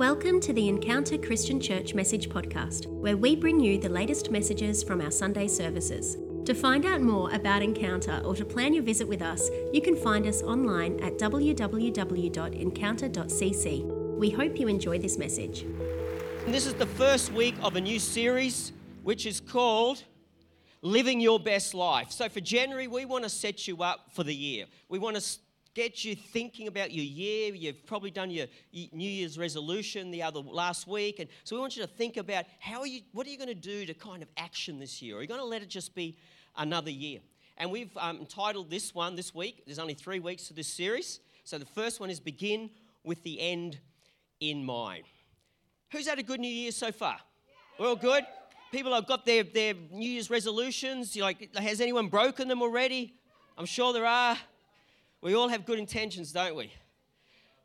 Welcome to the Encounter Christian Church Message Podcast, where we bring you the latest messages from our Sunday services. To find out more about Encounter or to plan your visit with us, you can find us online at www.encounter.cc. We hope you enjoy this message. This is the first week of a new series which is called Living Your Best Life. So for January, we want to set you up for the year. We want to get you thinking about your year. You've probably done your New Year's resolution the other last week, and so we want you to think about how are you, what are you going to do to kind of action this year? Are you going to let it just be another year? And we've um, entitled this one this week. There's only three weeks to this series, so the first one is begin with the end in mind. Who's had a good New Year so far? We're all good. People have got their, their New Year's resolutions. You're like, has anyone broken them already? I'm sure there are. We all have good intentions, don't we?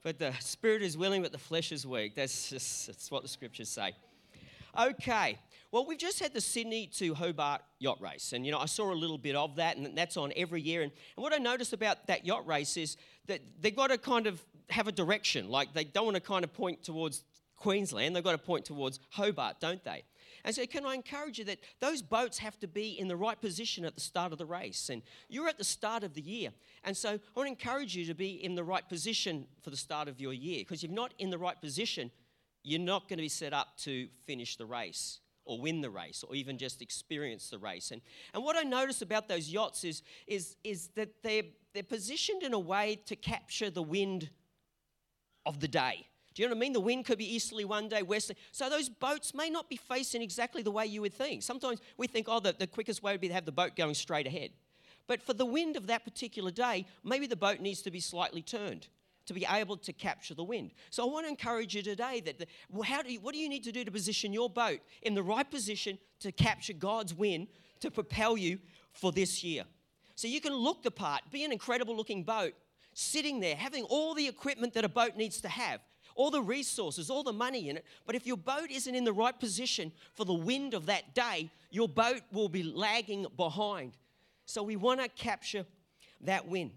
But the spirit is willing, but the flesh is weak. That's just that's what the scriptures say. Okay. Well, we've just had the Sydney to Hobart yacht race, and you know I saw a little bit of that, and that's on every year. And, and what I noticed about that yacht race is that they've got to kind of have a direction. Like they don't want to kind of point towards Queensland; they've got to point towards Hobart, don't they? And so, can I encourage you that those boats have to be in the right position at the start of the race? And you're at the start of the year. And so, I want to encourage you to be in the right position for the start of your year. Because if you're not in the right position, you're not going to be set up to finish the race or win the race or even just experience the race. And, and what I notice about those yachts is, is, is that they're, they're positioned in a way to capture the wind of the day. Do you know what I mean? The wind could be easterly one day, westerly. So those boats may not be facing exactly the way you would think. Sometimes we think, oh, the, the quickest way would be to have the boat going straight ahead. But for the wind of that particular day, maybe the boat needs to be slightly turned to be able to capture the wind. So I want to encourage you today that the, how do you, what do you need to do to position your boat in the right position to capture God's wind to propel you for this year? So you can look the part, be an incredible looking boat, sitting there, having all the equipment that a boat needs to have all the resources, all the money in it. But if your boat isn't in the right position for the wind of that day, your boat will be lagging behind. So we want to capture that wind.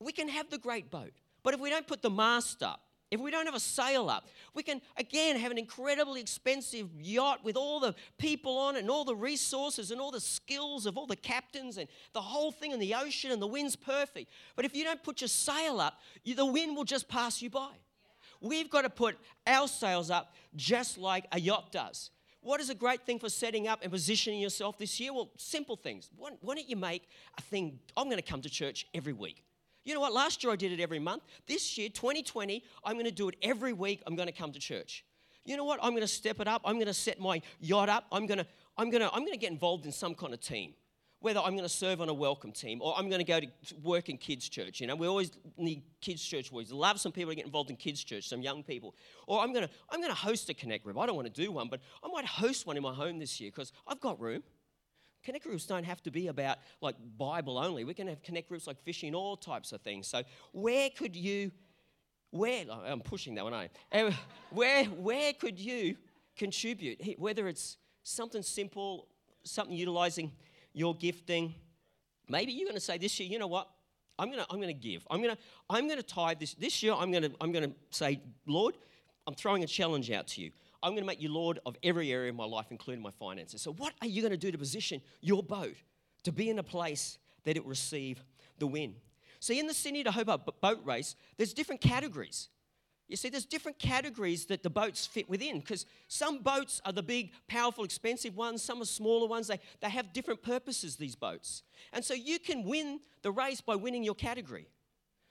We can have the great boat, but if we don't put the mast up, if we don't have a sail up, we can again have an incredibly expensive yacht with all the people on it and all the resources and all the skills of all the captains and the whole thing in the ocean and the wind's perfect. But if you don't put your sail up, you, the wind will just pass you by. We've got to put our sails up just like a yacht does. What is a great thing for setting up and positioning yourself this year? Well, simple things. Why, why don't you make a thing? I'm going to come to church every week. You know what? Last year I did it every month. This year, 2020, I'm going to do it every week. I'm going to come to church. You know what? I'm going to step it up. I'm going to set my yacht up. I'm going to, I'm going to, I'm going to get involved in some kind of team whether I'm going to serve on a welcome team or I'm going to go to work in kids' church. You know, we always need kids' church. We love some people to get involved in kids' church, some young people. Or I'm going to, I'm going to host a Connect group. I don't want to do one, but I might host one in my home this year because I've got room. Connect groups don't have to be about like Bible only. We can have connect groups like fishing, all types of things. So where could you, where, oh, I'm pushing that one, I Where, where could you contribute? Whether it's something simple, something utilizing your gifting. Maybe you're going to say this year, you know what? I'm going to I'm going to give. I'm going to I'm going to tithe this this year. I'm going to I'm going to say, Lord, I'm throwing a challenge out to you. I'm going to make you Lord of every area of my life, including my finances. So, what are you going to do to position your boat to be in a place that it receive the win? See, in the Sydney to Hobart boat race, there's different categories. You see, there's different categories that the boats fit within because some boats are the big, powerful, expensive ones, some are smaller ones. They, they have different purposes, these boats. And so you can win the race by winning your category.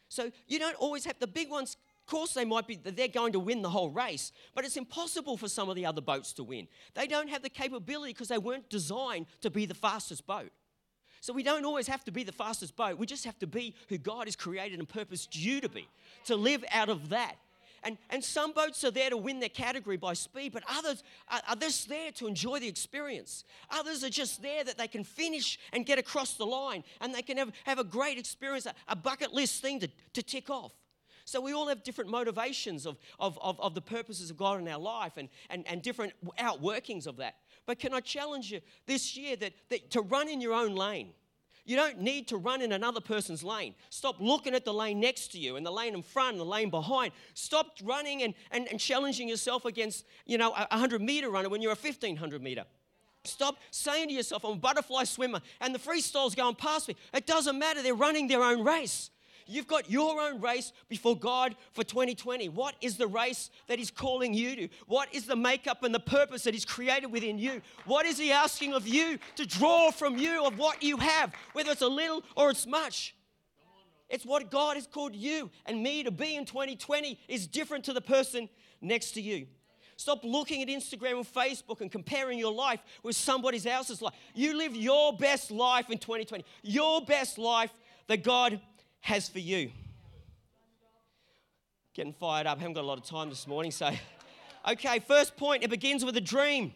So you don't always have the big ones. Of course, they might be, they're going to win the whole race, but it's impossible for some of the other boats to win. They don't have the capability because they weren't designed to be the fastest boat. So we don't always have to be the fastest boat. We just have to be who God has created and purposed you to be, to live out of that. And, and some boats are there to win their category by speed, but others are, are just there to enjoy the experience. Others are just there that they can finish and get across the line and they can have, have a great experience, a, a bucket list thing to, to tick off. So we all have different motivations of, of, of, of, the purposes of God in our life and, and, and different outworkings of that. But can I challenge you this year that, that to run in your own lane, You don't need to run in another person's lane. Stop looking at the lane next to you and the lane in front and the lane behind. Stop running and, and, and challenging yourself against, you know, a 100 meter runner when you're a 1500 meter. Stop saying to yourself, I'm a butterfly swimmer and the freestyle's going past me. It doesn't matter. They're running their own race. You've got your own race before God for 2020. What is the race that He's calling you to? What is the makeup and the purpose that He's created within you? What is He asking of you to draw from you of what you have, whether it's a little or it's much? It's what God has called you and me to be in 2020 is different to the person next to you. Stop looking at Instagram and Facebook and comparing your life with somebody else's life. You live your best life in 2020, your best life that God has for you. Getting fired up, haven't got a lot of time this morning, so. Okay, first point it begins with a dream.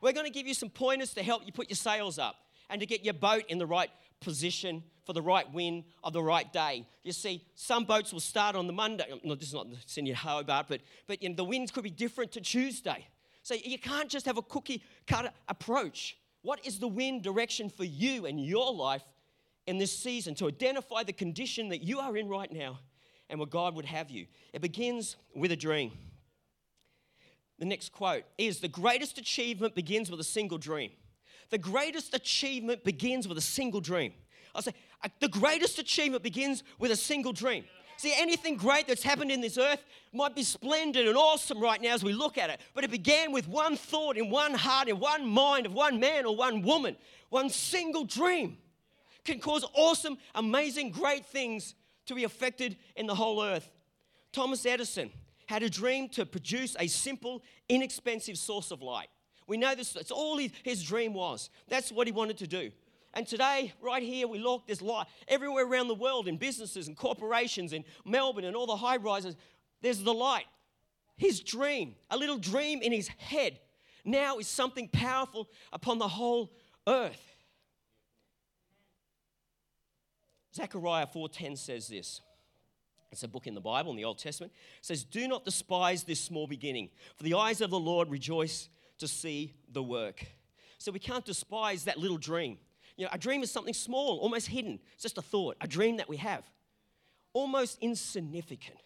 We're going to give you some pointers to help you put your sails up and to get your boat in the right position for the right wind of the right day. You see, some boats will start on the Monday. No, this is not Sydney Hobart, but, but you know, the winds could be different to Tuesday. So you can't just have a cookie cutter approach. What is the wind direction for you and your life in this season to identify the condition that you are in right now and where God would have you. It begins with a dream. The next quote is The greatest achievement begins with a single dream. The greatest achievement begins with a single dream. I say, uh, the greatest achievement begins with a single dream. See, anything great that's happened in this earth might be splendid and awesome right now as we look at it, but it began with one thought in one heart, in one mind of one man or one woman, one single dream can cause awesome, amazing, great things to be affected in the whole earth. Thomas Edison had a dream to produce a simple, inexpensive source of light. We know this, that's all his, his dream was. That's what he wanted to do. And today, right here, we look, there's light everywhere around the world in businesses and corporations in Melbourne and all the high rises. There's the light. His dream, a little dream in his head, now is something powerful upon the whole earth. Zechariah 4:10 says this. It's a book in the Bible in the Old Testament. It says, "Do not despise this small beginning, for the eyes of the Lord rejoice to see the work." So we can't despise that little dream. You know, a dream is something small, almost hidden. It's just a thought, a dream that we have. Almost insignificant.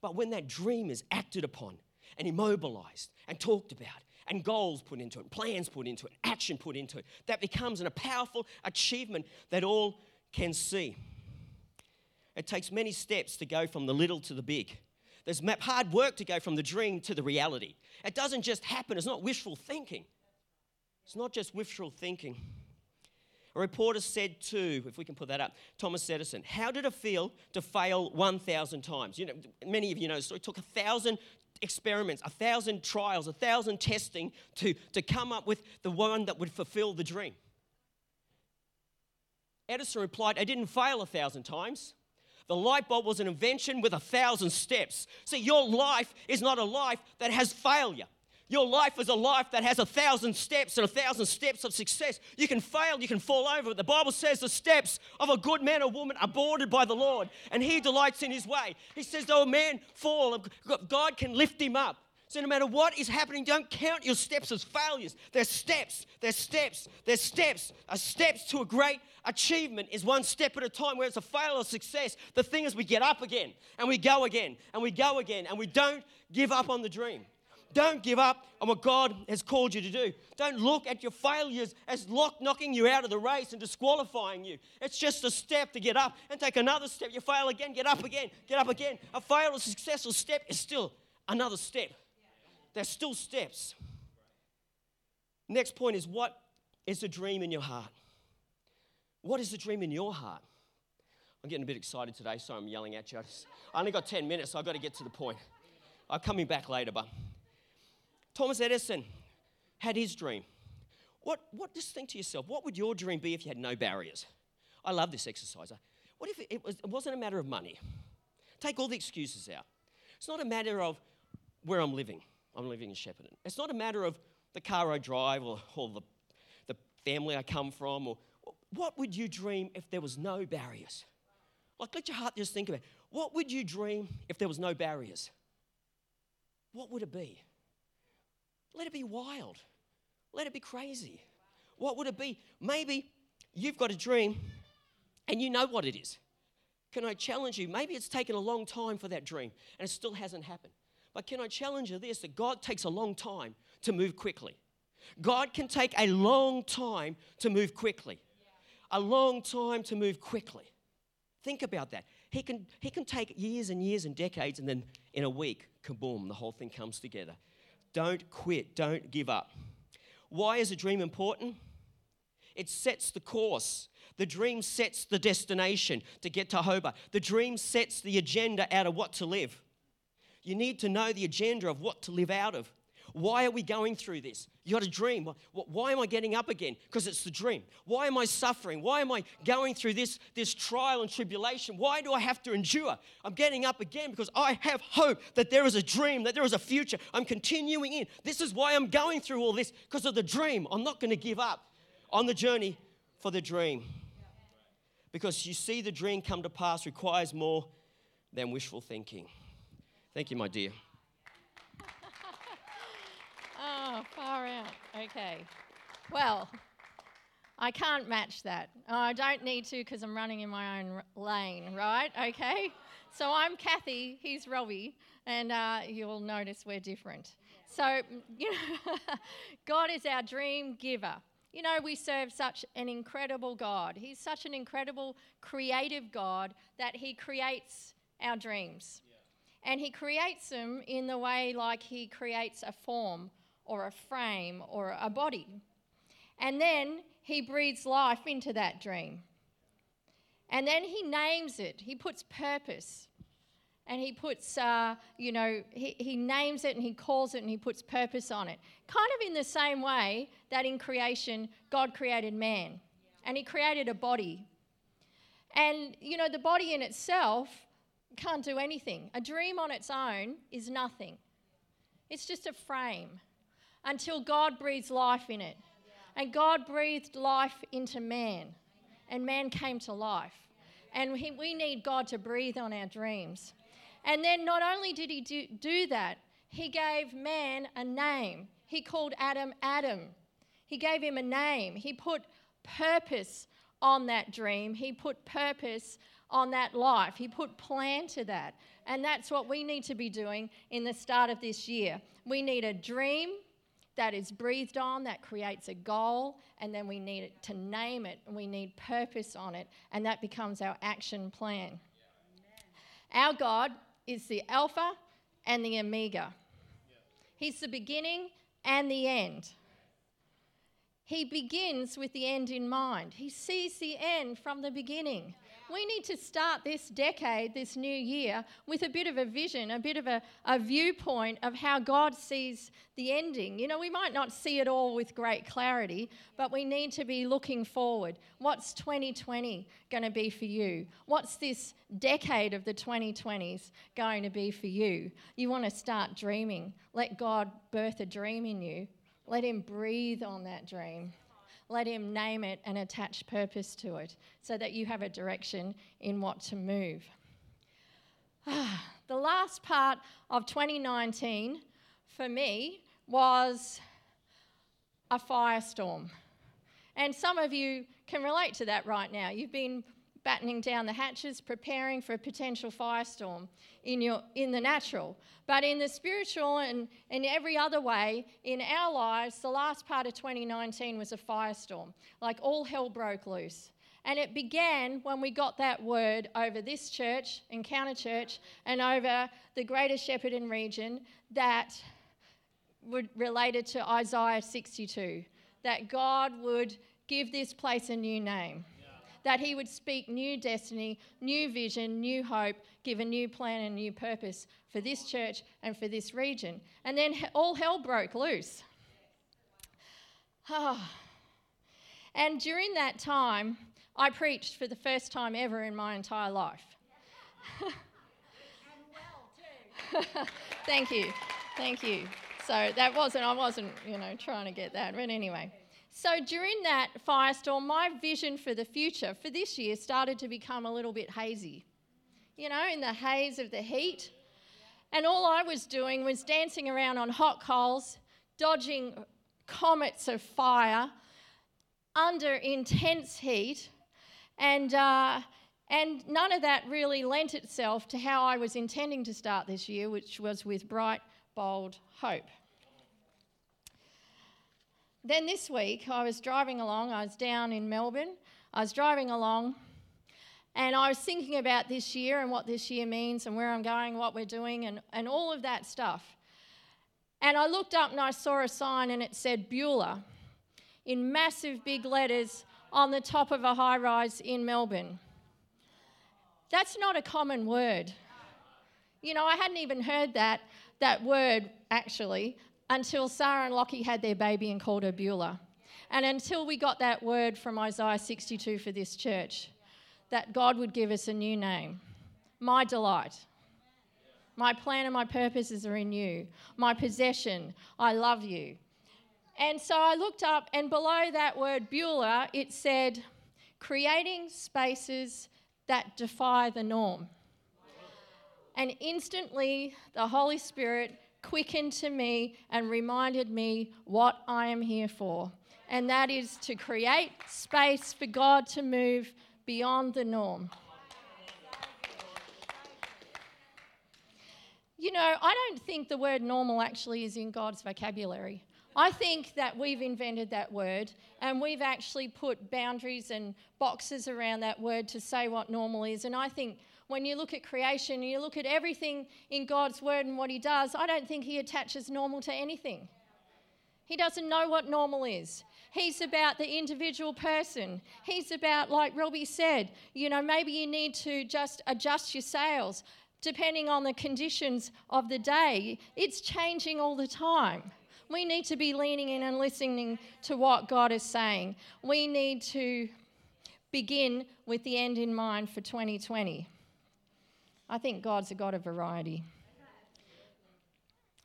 But when that dream is acted upon and immobilized and talked about and goals put into it, plans put into it, action put into it, that becomes a powerful achievement that all can see. It takes many steps to go from the little to the big. There's hard work to go from the dream to the reality. It doesn't just happen, it's not wishful thinking. It's not just wishful thinking. A reporter said to, if we can put that up, Thomas Edison, how did it feel to fail 1,000 times? You know, many of you know the story. It took a thousand experiments, a thousand trials, a thousand testing to, to come up with the one that would fulfill the dream. Edison replied, I didn't fail a thousand times. The light bulb was an invention with a thousand steps. See, your life is not a life that has failure. Your life is a life that has a thousand steps and a thousand steps of success. You can fail, you can fall over, but the Bible says the steps of a good man or woman are bordered by the Lord, and He delights in His way. He says, though a man fall, God can lift him up. So no matter what is happening, don't count your steps as failures. They're steps, they're steps, they're steps. A steps to a great achievement is one step at a time, where it's a fail or success. The thing is, we get up again and we go again and we go again and we don't give up on the dream. Don't give up on what God has called you to do. Don't look at your failures as lock knocking you out of the race and disqualifying you. It's just a step to get up and take another step. You fail again, get up again, get up again. A failed or successful step is still another step. There's still steps. Next point is what is the dream in your heart? What is the dream in your heart? I'm getting a bit excited today, so I'm yelling at you. I, just, I only got 10 minutes, so I've got to get to the point. I'm coming back later, but Thomas Edison had his dream. What, what, just think to yourself, what would your dream be if you had no barriers? I love this exercise. What if it, was, it wasn't a matter of money? Take all the excuses out. It's not a matter of where I'm living. I'm living in Shepparton. It's not a matter of the car I drive or, or the, the family I come from. Or what would you dream if there was no barriers? Like, let your heart just think about it. What would you dream if there was no barriers? What would it be? Let it be wild. Let it be crazy. What would it be? Maybe you've got a dream And you know what it is. Can I challenge you? Maybe it's taken a long time for that dream and it still hasn't happened. But can I challenge you this that God takes a long time to move quickly? God can take a long time to move quickly. A long time to move quickly. Think about that. He can, he can take years and years and decades, and then in a week, kaboom, the whole thing comes together. Don't quit, don't give up. Why is a dream important? It sets the course. The dream sets the destination to get to Hobart. The dream sets the agenda out of what to live. You need to know the agenda of what to live out of. Why are we going through this? You got a dream. Why am I getting up again? Because it's the dream. Why am I suffering? Why am I going through this, this trial and tribulation? Why do I have to endure? I'm getting up again because I have hope that there is a dream, that there is a future. I'm continuing in. This is why I'm going through all this because of the dream. I'm not going to give up on the journey for the dream. Because you see, the dream come to pass requires more than wishful thinking. Thank you, my dear. oh, far out. Okay. Well, I can't match that. Oh, I don't need to because I'm running in my own lane, right? Okay. So I'm Kathy, he's Robbie, and uh, you'll notice we're different. So, you know, God is our dream giver. You know, we serve such an incredible God. He's such an incredible creative God that He creates our dreams. And He creates them in the way like He creates a form or a frame or a body. And then He breathes life into that dream. And then He names it, He puts purpose and he puts, uh, you know, he, he names it and he calls it and he puts purpose on it. Kind of in the same way that in creation, God created man and he created a body. And, you know, the body in itself can't do anything. A dream on its own is nothing, it's just a frame until God breathes life in it. And God breathed life into man, and man came to life. And we, we need God to breathe on our dreams. And then not only did he do, do that, he gave man a name. He called Adam Adam. He gave him a name. He put purpose on that dream. He put purpose on that life. He put plan to that. And that's what we need to be doing in the start of this year. We need a dream that is breathed on, that creates a goal, and then we need it to name it, and we need purpose on it, and that becomes our action plan. Our God is the Alpha and the Omega. He's the beginning and the end. He begins with the end in mind. He sees the end from the beginning. We need to start this decade, this new year, with a bit of a vision, a bit of a, a viewpoint of how God sees the ending. You know, we might not see it all with great clarity, but we need to be looking forward. What's 2020 going to be for you? What's this decade of the 2020s going to be for you? You want to start dreaming. Let God birth a dream in you. Let Him breathe on that dream let Him name it and attach purpose to it so that you have a direction in what to move. Ah, the last part of 2019 for me was a firestorm. And some of you can relate to that right now. You've been battening down the hatches, preparing for a potential firestorm in, your, in the natural. But in the spiritual and in every other way, in our lives, the last part of 2019 was a firestorm. Like all hell broke loose. And it began when we got that word over this church, Encounter Church, and over the Greater Shepparton region that would related to Isaiah 62, that God would give this place a new name that He would speak new destiny, new vision, new hope, give a new plan and new purpose for this church and for this region. And then all hell broke loose. Ah. And during that time, I preached for the first time ever in my entire life. Thank you. Thank you. So that wasn't, I wasn't, you know, trying to get that. But anyway. So during that firestorm, my vision for the future for this year started to become a little bit hazy. You know, in the haze of the heat. And all I was doing was dancing around on hot coals, dodging comets of fire under intense heat. And, uh, and none of that really lent itself to how I was intending to start this year, which was with bright, bold hope. Then this week, I was driving along, I was down in Melbourne, I was driving along, and I was thinking about this year and what this year means and where I'm going, what we're doing, and, and all of that stuff. And I looked up and I saw a sign and it said Beulah in massive big letters on the top of a high rise in Melbourne. That's not a common word. You know, I hadn't even heard that, that word actually until Sarah and Lockie had their baby and called her Beulah. And until we got that word from Isaiah 62 for this church, that God would give us a new name. My delight. My plan and my purposes are in you. My possession, I love you. And so I looked up, and below that word Beulah, it said, creating spaces that defy the norm. And instantly, the Holy Spirit quickened to me and reminded me what I am here for. And that is to create space for God to move beyond the norm. You know, I don't think the word normal actually is in God's vocabulary. I think that we've invented that word and we've actually put boundaries and boxes around that word to say what normal is. And I think when you look at creation you look at everything in God's word and what He does, I don't think He attaches normal to anything. He doesn't know what normal is. He's about the individual person. He's about, like Robbie said, you know, maybe you need to just adjust your sails depending on the conditions of the day. It's changing all the time. We need to be leaning in and listening to what God is saying. We need to begin with the end in mind for 2020. I think God's a God of variety.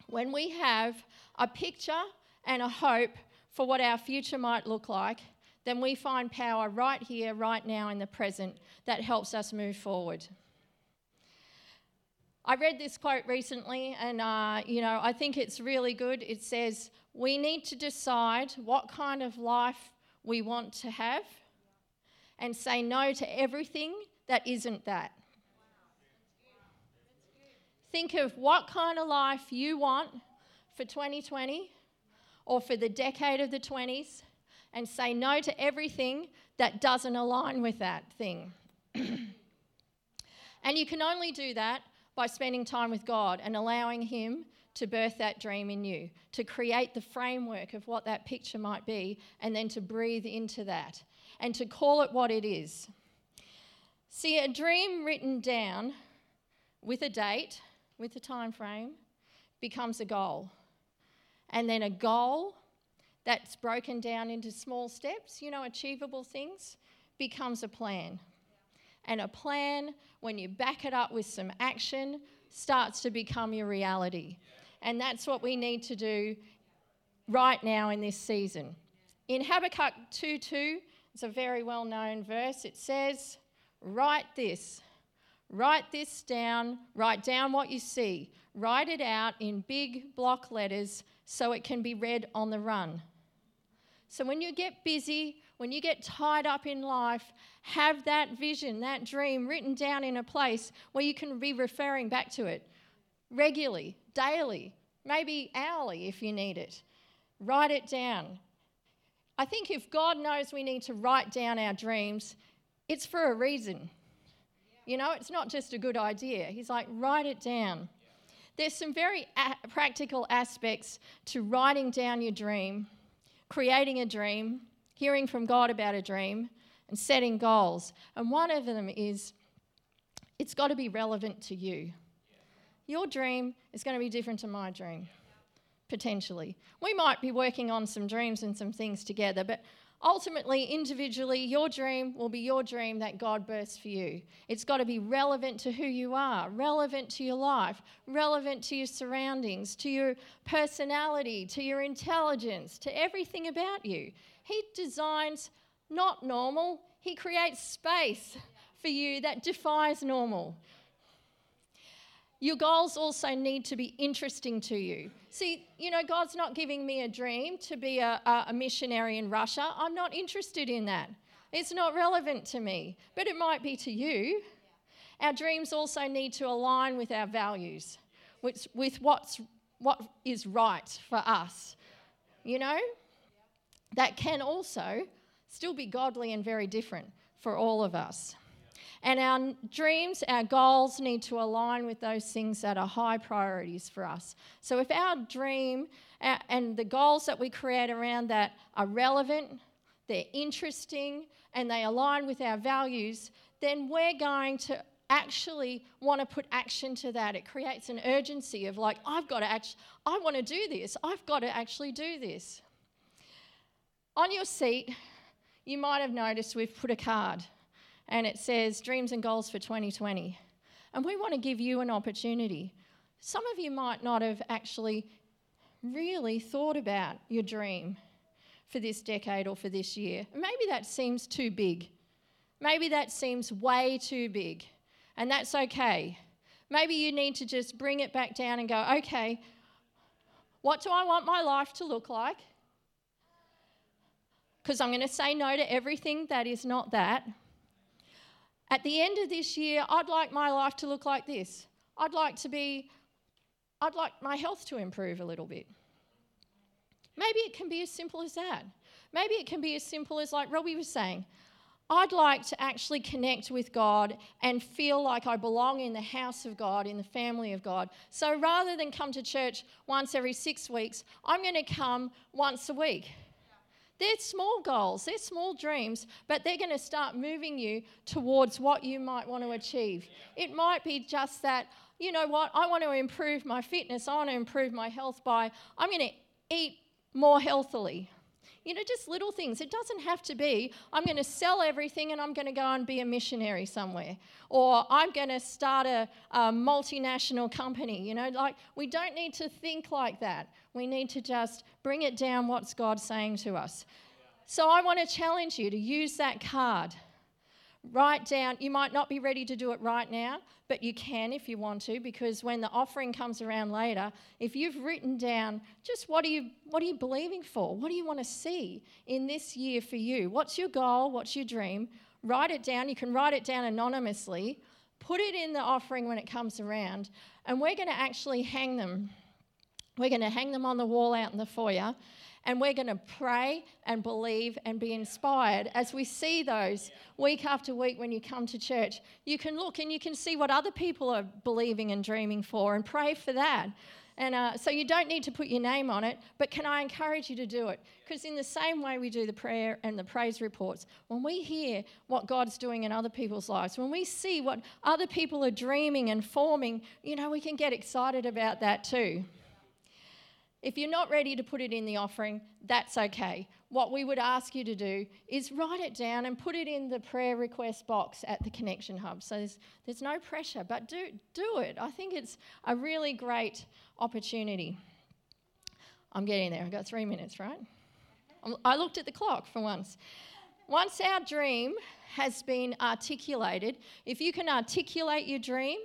When we have a picture and a hope for what our future might look like, then we find power right here, right now, in the present that helps us move forward. I read this quote recently, and uh, you know I think it's really good. It says we need to decide what kind of life we want to have, and say no to everything that isn't that. Think of what kind of life you want for 2020 or for the decade of the 20s and say no to everything that doesn't align with that thing. and you can only do that by spending time with God and allowing Him to birth that dream in you, to create the framework of what that picture might be, and then to breathe into that and to call it what it is. See, a dream written down with a date with a time frame becomes a goal. And then a goal that's broken down into small steps, you know, achievable things, becomes a plan. And a plan, when you back it up with some action, starts to become your reality. And that's what we need to do right now in this season. In Habakkuk 2:2, it's a very well known verse. It says, Write this Write this down, write down what you see, write it out in big block letters so it can be read on the run. So when you get busy, when you get tied up in life, have that vision, that dream written down in a place where you can be referring back to it regularly, daily, maybe hourly if you need it. Write it down. I think if God knows we need to write down our dreams, it's for a reason. You know, it's not just a good idea. He's like, write it down. There's some very a- practical aspects to writing down your dream, creating a dream, hearing from God about a dream, and setting goals. And one of them is it's got to be relevant to you. Your dream is going to be different to my dream, potentially. We might be working on some dreams and some things together, but ultimately, individually, your dream will be your dream that God births for you. It's got to be relevant to who you are, relevant to your life, relevant to your surroundings, to your personality, to your intelligence, to everything about you. He designs not normal, He creates space for you that defies normal. Your goals also need to be interesting to you. See, you know, God's not giving me a dream to be a, a, missionary in Russia. I'm not interested in that. It's not relevant to me, but it might be to you. Our dreams also need to align with our values, with, with what's, what is right for us. You know? That can also still be godly and very different for all of us. And our dreams, our goals need to align with those things that are high priorities for us. So if our dream and the goals that we create around that are relevant, they're interesting, and they align with our values, then we're going to actually want to put action to that. It creates an urgency of like, I've got to actually, I want to do this. I've got to actually do this. On your seat, you might have noticed we've put a card and it says Dreams and Goals for 2020. And we want to give you an opportunity. Some of you might not have actually really thought about your dream for this decade or for this year. Maybe that seems too big. Maybe that seems way too big. And that's okay. Maybe you need to just bring it back down and go, okay, what do I want my life to look like? Because I'm going to say no to everything that is not that. At the end of this year, I'd like my life to look like this. I'd like to be, I'd like my health to improve a little bit. Maybe it can be as simple as that. Maybe it can be as simple as, like Robbie was saying, I'd like to actually connect with God and feel like I belong in the house of God, in the family of God. So rather than come to church once every six weeks, I'm going to come once a week. They're small goals, they're small dreams, but they're going to start moving you towards what you might want to achieve. It might be just that, you know what, I want to improve my fitness, I want to improve my health by, I'm going to eat more healthily. You know, just little things. It doesn't have to be, I'm going to sell everything and I'm going to go and be a missionary somewhere. Or I'm going to start a, a, multinational company. You know, like we don't need to think like that. We need to just bring it down what's God saying to us. So I want to challenge you to use that card write down, you might not be ready to do it right now, but you can if you want to, because when the offering comes around later, if you've written down just what are you what are you believing for? What do you want to see in this year for you? What's your goal? What's your dream? Write it down. You can write it down anonymously, put it in the offering when it comes around, and we're going to actually hang them. We're going to hang them on the wall out in the foyer and we're going to pray and believe and be inspired as we see those week after week when you come to church. You can look and you can see what other people are believing and dreaming for and pray for that. And uh, so you don't need to put your name on it, but can I encourage you to do it? Because in the same way we do the prayer and the praise reports, when we hear what God's doing in other people's lives, when we see what other people are dreaming and forming, you know, we can get excited about that too. If you're not ready to put it in the offering, that's okay. What we would ask you to do is write it down and put it in the prayer request box at the Connection Hub. So there's, there's no pressure, but do, do it. I think it's a really great opportunity. I'm getting there. I've got three minutes, right? I looked at the clock for once. Once our dream has been articulated, if you can articulate your dream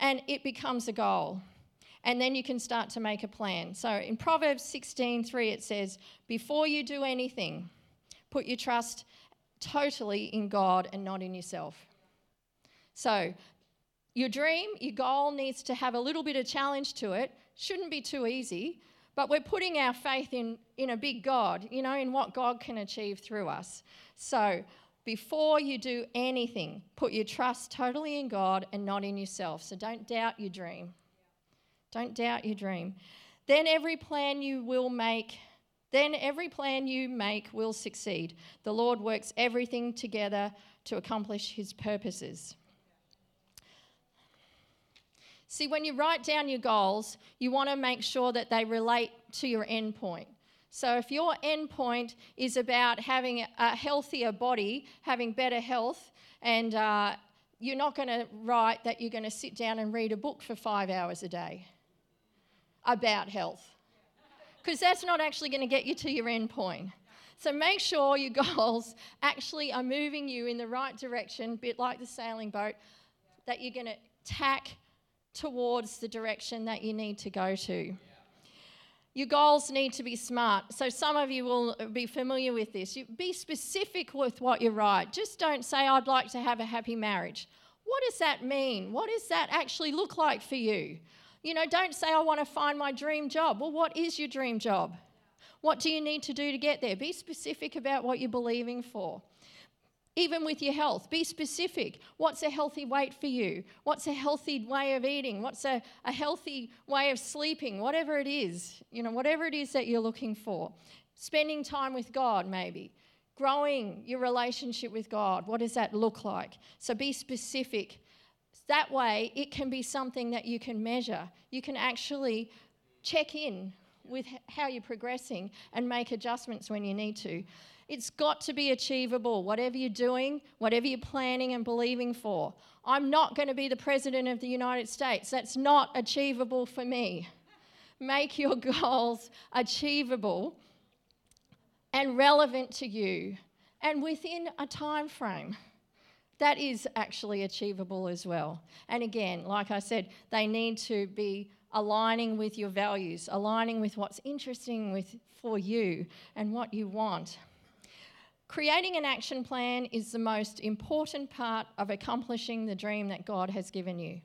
and it becomes a goal, and then you can start to make a plan. So in Proverbs 16:3 it says, "Before you do anything, put your trust totally in God and not in yourself." So your dream, your goal needs to have a little bit of challenge to it. Shouldn't be too easy, but we're putting our faith in, in a big God, you know, in what God can achieve through us. So before you do anything, put your trust totally in God and not in yourself. So don't doubt your dream. Don't doubt your dream. Then every plan you will make, then every plan you make will succeed. The Lord works everything together to accomplish his purposes. See, when you write down your goals, you want to make sure that they relate to your end point. So, if your end point is about having a healthier body, having better health, and uh, you're not going to write that you're going to sit down and read a book for five hours a day about health because that's not actually going to get you to your end point. So make sure your goals actually are moving you in the right direction, bit like the sailing boat, that you're going to tack towards the direction that you need to go to. Your goals need to be smart. So, some of you will be familiar with this. You be specific with what you write. Just don't say, I'd like to have a happy marriage. What does that mean? What does that actually look like for you? You know, don't say, I want to find my dream job. Well, what is your dream job? What do you need to do to get there? Be specific about what you're believing for. Even with your health, be specific. What's a healthy weight for you? What's a healthy way of eating? What's a, a healthy way of sleeping? Whatever it is, you know, whatever it is that you're looking for. Spending time with God, maybe. Growing your relationship with God. What does that look like? So be specific. That way, it can be something that you can measure. You can actually check in with how you're progressing and make adjustments when you need to. It's got to be achievable, whatever you're doing, whatever you're planning and believing for. I'm not going to be the President of the United States. That's not achievable for me. Make your goals achievable and relevant to you and within a time frame. That is actually achievable as well. And again, like I said, they need to be aligning with your values, aligning with what's interesting with, for you and what you want. Creating an action plan is the most important part of accomplishing the dream that God has given you.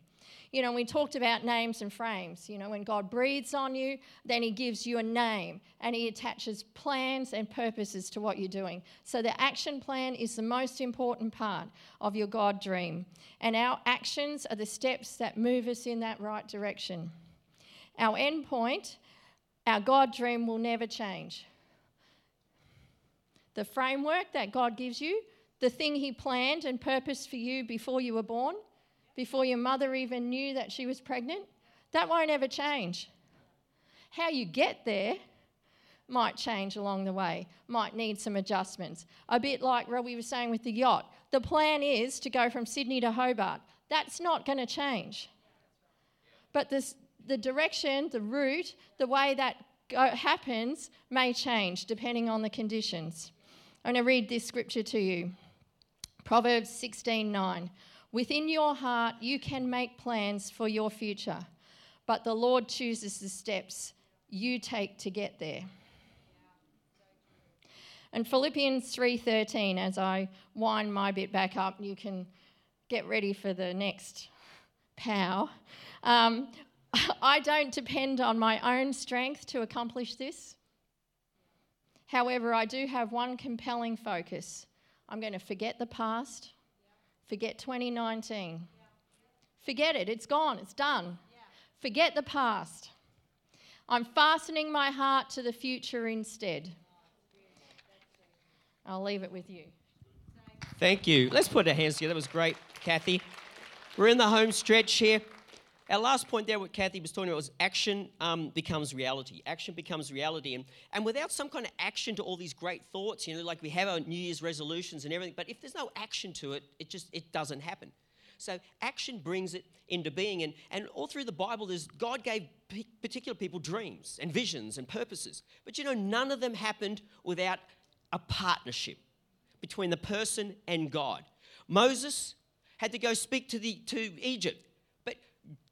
You know, we talked about names and frames. You know, when God breathes on you, then He gives you a name and He attaches plans and purposes to what you're doing. So the action plan is the most important part of your God dream. And our actions are the steps that move us in that right direction. Our end point, our God dream will never change the framework that God gives you, the thing He planned and purposed for you before you were born, before your mother even knew that she was pregnant, that won't ever change. How you get there might change along the way, might need some adjustments. A bit like Robbie was saying with the yacht. The plan is to go from Sydney to Hobart. That's not going to change. But this, the direction, the route, the way that go, happens may change depending on the conditions. I'm going to read this scripture to you. Proverbs 16:9. Within your heart you can make plans for your future, but the Lord chooses the steps you take to get there. And Philippians 3:13 as I wind my bit back up, you can get ready for the next pow. Um, I don't depend on my own strength to accomplish this. However, I do have one compelling focus. I'm going to forget the past, forget 2019. Forget it, it's gone, it's done. Forget the past. I'm fastening my heart to the future instead. I'll leave it with you. Thank you. Let's put our hands together. That was great, Kathy. We're in the home stretch here. Our last point there, what Kathy was talking about, was action um, becomes reality. Action becomes reality. And, and without some kind of action to all these great thoughts, you know, like we have our New Year's resolutions and everything, but if there's no action to it, it just it doesn't happen. So action brings it into being. And, and all through the Bible, there's God gave p- particular people dreams and visions and purposes. But you know, none of them happened without a partnership between the person and God. Moses had to go speak to, the, to Egypt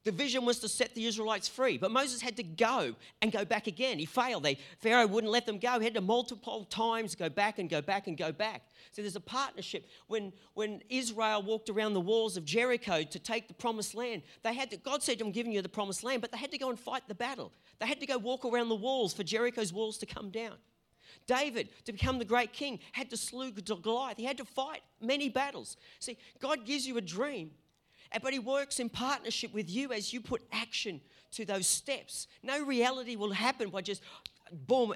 the vision was to set the Israelites free, but Moses had to go and go back again. He failed. They, Pharaoh wouldn't let them go. He had to multiple times go back and go back and go back. So there's a partnership. When, when Israel walked around the walls of Jericho to take the promised land, they had to, God said, I'm giving you the promised land, but they had to go and fight the battle. They had to go walk around the walls for Jericho's walls to come down. David, to become the great king, had to slew Goliath. He had to fight many battles. See, God gives you a dream but He works in partnership with you as you put action to those steps. No reality will happen by just, boom,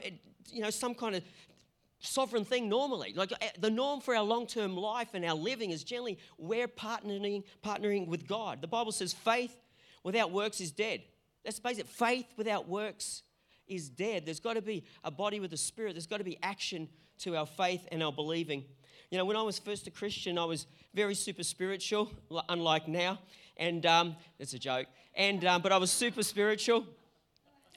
you know, some kind of sovereign thing normally. Like eh, the norm for our long-term life and our living is generally we're partnering, partnering with God. The Bible says faith without works is dead. That's basic. Faith without works is dead. There's got to be a body with a spirit. There's got to be action to our faith and our believing. You know, when I was first a Christian, I was very super spiritual, unlike now. And um, it's a joke. And um, but I was super spiritual.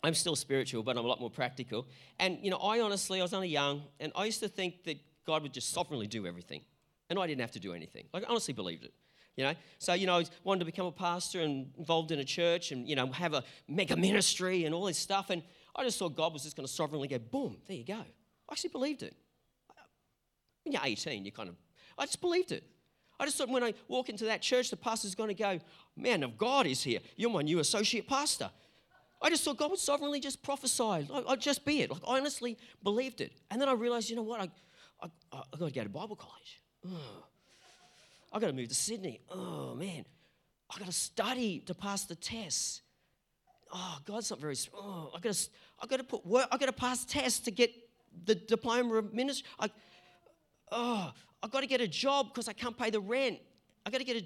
I'm still spiritual, but I'm a lot more practical. And you know, I honestly, I was only young, and I used to think that God would just sovereignly do everything, and I didn't have to do anything. Like, I honestly believed it. You know, so you know, I wanted to become a pastor and involved in a church, and you know, have a mega ministry and all this stuff. And I just thought God was just going to sovereignly go, boom, there you go. I actually believed it. When you're 18, you kind of, I just believed it. I just thought when I walk into that church, the pastor's going to go, man of God is here. You're my new associate pastor. I just thought God would sovereignly just prophesy. I, would just be it. Like, I honestly believed it. And then I realized, you know what? I, I, I got to go to Bible college. I got to move to Sydney. Oh, man. I got to study to pass the tests. Oh, God's not very. Oh, I got to. I got to put work. I got to pass tests to get the diploma of ministry. I, oh, I've got to get a job because I can't pay the rent. I've got to get a.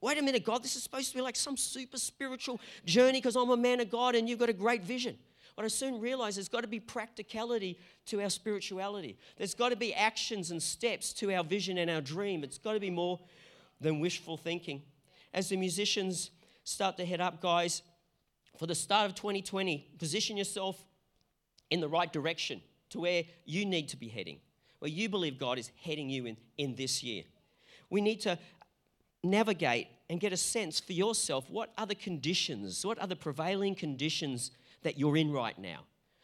Wait a minute, God. This is supposed to be like some super spiritual journey because I'm a man of God and you've got a great vision. But I soon realized there's got to be practicality to our spirituality. There's got to be actions and steps to our vision and our dream. It's got to be more than wishful thinking. As the musicians start to head up, guys, for the start of 2020, position yourself in the right direction to where you need to be heading, where you believe God is heading you in, in this year. We need to navigate and get a sense for yourself what are the conditions, what are the prevailing conditions that you're in right now?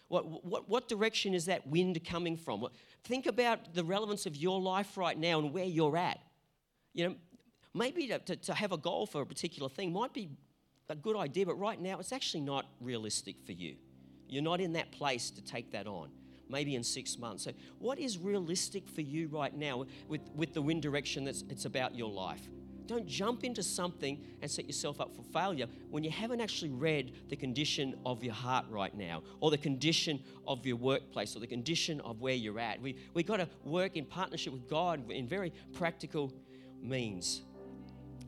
What, what, what direction is that wind coming from? Think about the relevance of your life right now and where you're at. You know, maybe to, to, to have a goal for a particular thing might be a good idea, but right now it's actually not realistic for you. You're not in that place to take that on. Maybe in six months. So, what is realistic for you right now with, with the wind direction that's it's about your life? Don't jump into something and set yourself up for failure when you haven't actually read the condition of your heart right now, or the condition of your workplace, or the condition of where you're at. We, we've got to work in partnership with God in very practical means.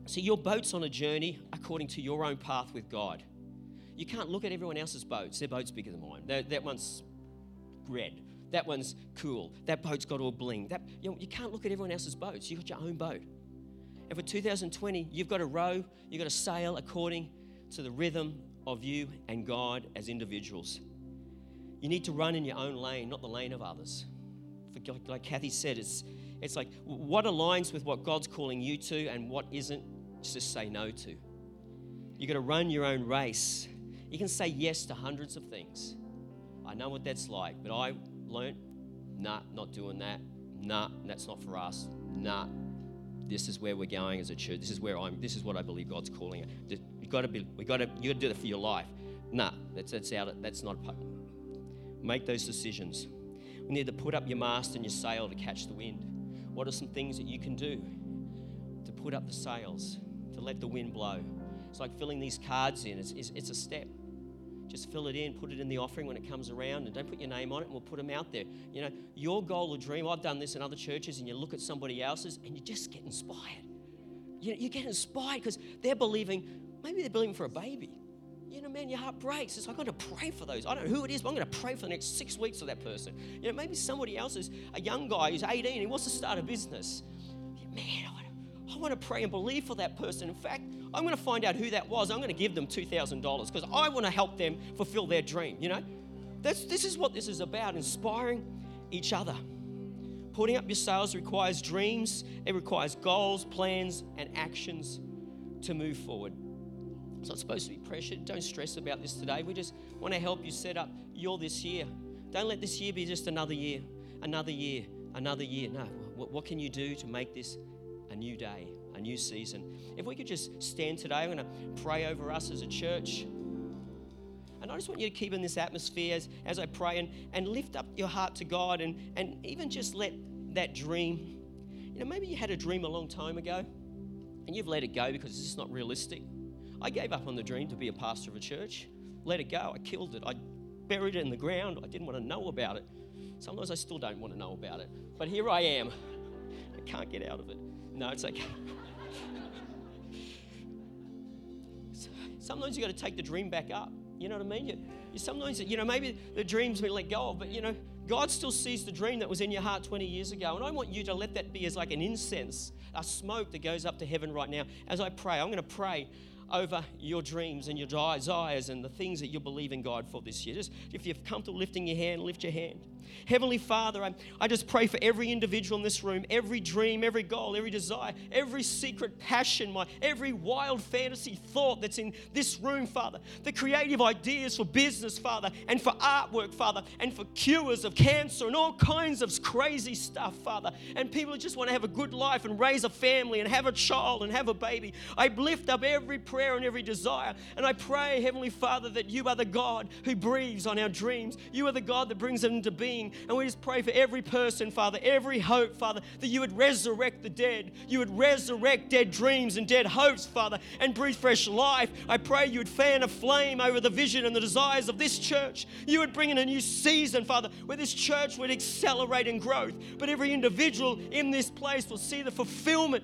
See, your boat's on a journey according to your own path with God. You can't look at everyone else's boats. Their boat's bigger than mine. That one's red. That one's cool. That boat's got all bling. That, you, know, you can't look at everyone else's boats. You've got your own boat. And for 2020, you've got to row, you've got to sail according to the rhythm of you and God as individuals. You need to run in your own lane, not the lane of others. For, like Kathy said, it's, it's like what aligns with what God's calling you to and what isn't, just say no to. You've got to run your own race. You can say yes to hundreds of things. I know what that's like, but I learned, nah, not doing that. Nah, that's not for us. Nah, this is where we're going as a church. This is where I'm. This is what I believe God's calling it. You've got to be. We got to. You got to do it for your life. Nah, that's that's out. That's not. Make those decisions. We need to put up your mast and your sail to catch the wind. What are some things that you can do to put up the sails, to let the wind blow? It's like filling these cards in. It's, it's, it's a step. Just fill it in, put it in the offering when it comes around, and don't put your name on it, and we'll put them out there. You know, your goal or dream, I've done this in other churches, and you look at somebody else's and you just get inspired. You, know, you get inspired because they're believing, maybe they're believing for a baby. You know, man, your heart breaks. It's like, I'm going to pray for those. I don't know who it is, but I'm going to pray for the next six weeks for that person. You know, maybe somebody else is a young guy who's 18, he wants to start a business. Man, I want to, I want to pray and believe for that person. In fact, I'm going to find out who that was. I'm going to give them $2,000 because I want to help them fulfill their dream, you know? That's, this is what this is about inspiring each other. Putting up your sails requires dreams, it requires goals, plans, and actions to move forward. It's not supposed to be pressured. Don't stress about this today. We just want to help you set up your this year. Don't let this year be just another year, another year, another year. No, what, what can you do to make this a new day? a new season. If we could just stand today, I'm going to pray over us as a church. And I just want you to keep in this atmosphere as, as I pray and, and lift up your heart to God and, and even just let that dream, you know, maybe you had a dream a long time ago and you've let it go because it's not realistic. I gave up on the dream to be a pastor of a church. Let it go. I killed it. I buried it in the ground. I didn't want to know about it. Sometimes I still don't want to know about it. But here I am. I can't get out of it. No, it's okay. sometimes you got to take the dream back up. You know what I mean? You, you sometimes, you know, maybe the dream's been let go of, but you know, God still sees the dream that was in your heart 20 years ago. And I want you to let that be as like an incense, a smoke that goes up to heaven right now. As I pray, I'm going to pray. Over your dreams and your desires and the things that you believe in God for this year. Just if you're comfortable lifting your hand, lift your hand. Heavenly Father, I, I just pray for every individual in this room, every dream, every goal, every desire, every secret passion, my every wild fantasy thought that's in this room, Father. The creative ideas for business, Father, and for artwork, Father, and for cures of cancer and all kinds of crazy stuff, Father. And people who just want to have a good life and raise a family and have a child and have a baby. I lift up every prayer and every desire. And I pray, Heavenly Father, that you are the God who breathes on our dreams. You are the God that brings them into being. And we just pray for every person, Father, every hope, Father, that you would resurrect the dead. You would resurrect dead dreams and dead hopes, Father, and breathe fresh life. I pray you would fan a flame over the vision and the desires of this church. You would bring in a new season, Father, where this church would accelerate in growth. But every individual in this place will see the fulfillment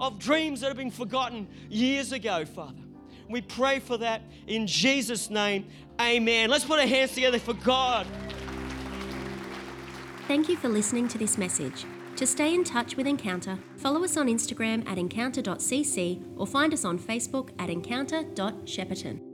of dreams that have been forgotten years ago, Father. We pray for that in Jesus' name. Amen. Let's put our hands together for God. Thank you for listening to this message. To stay in touch with Encounter, follow us on Instagram at encounter.cc or find us on Facebook at encounter.shepparton.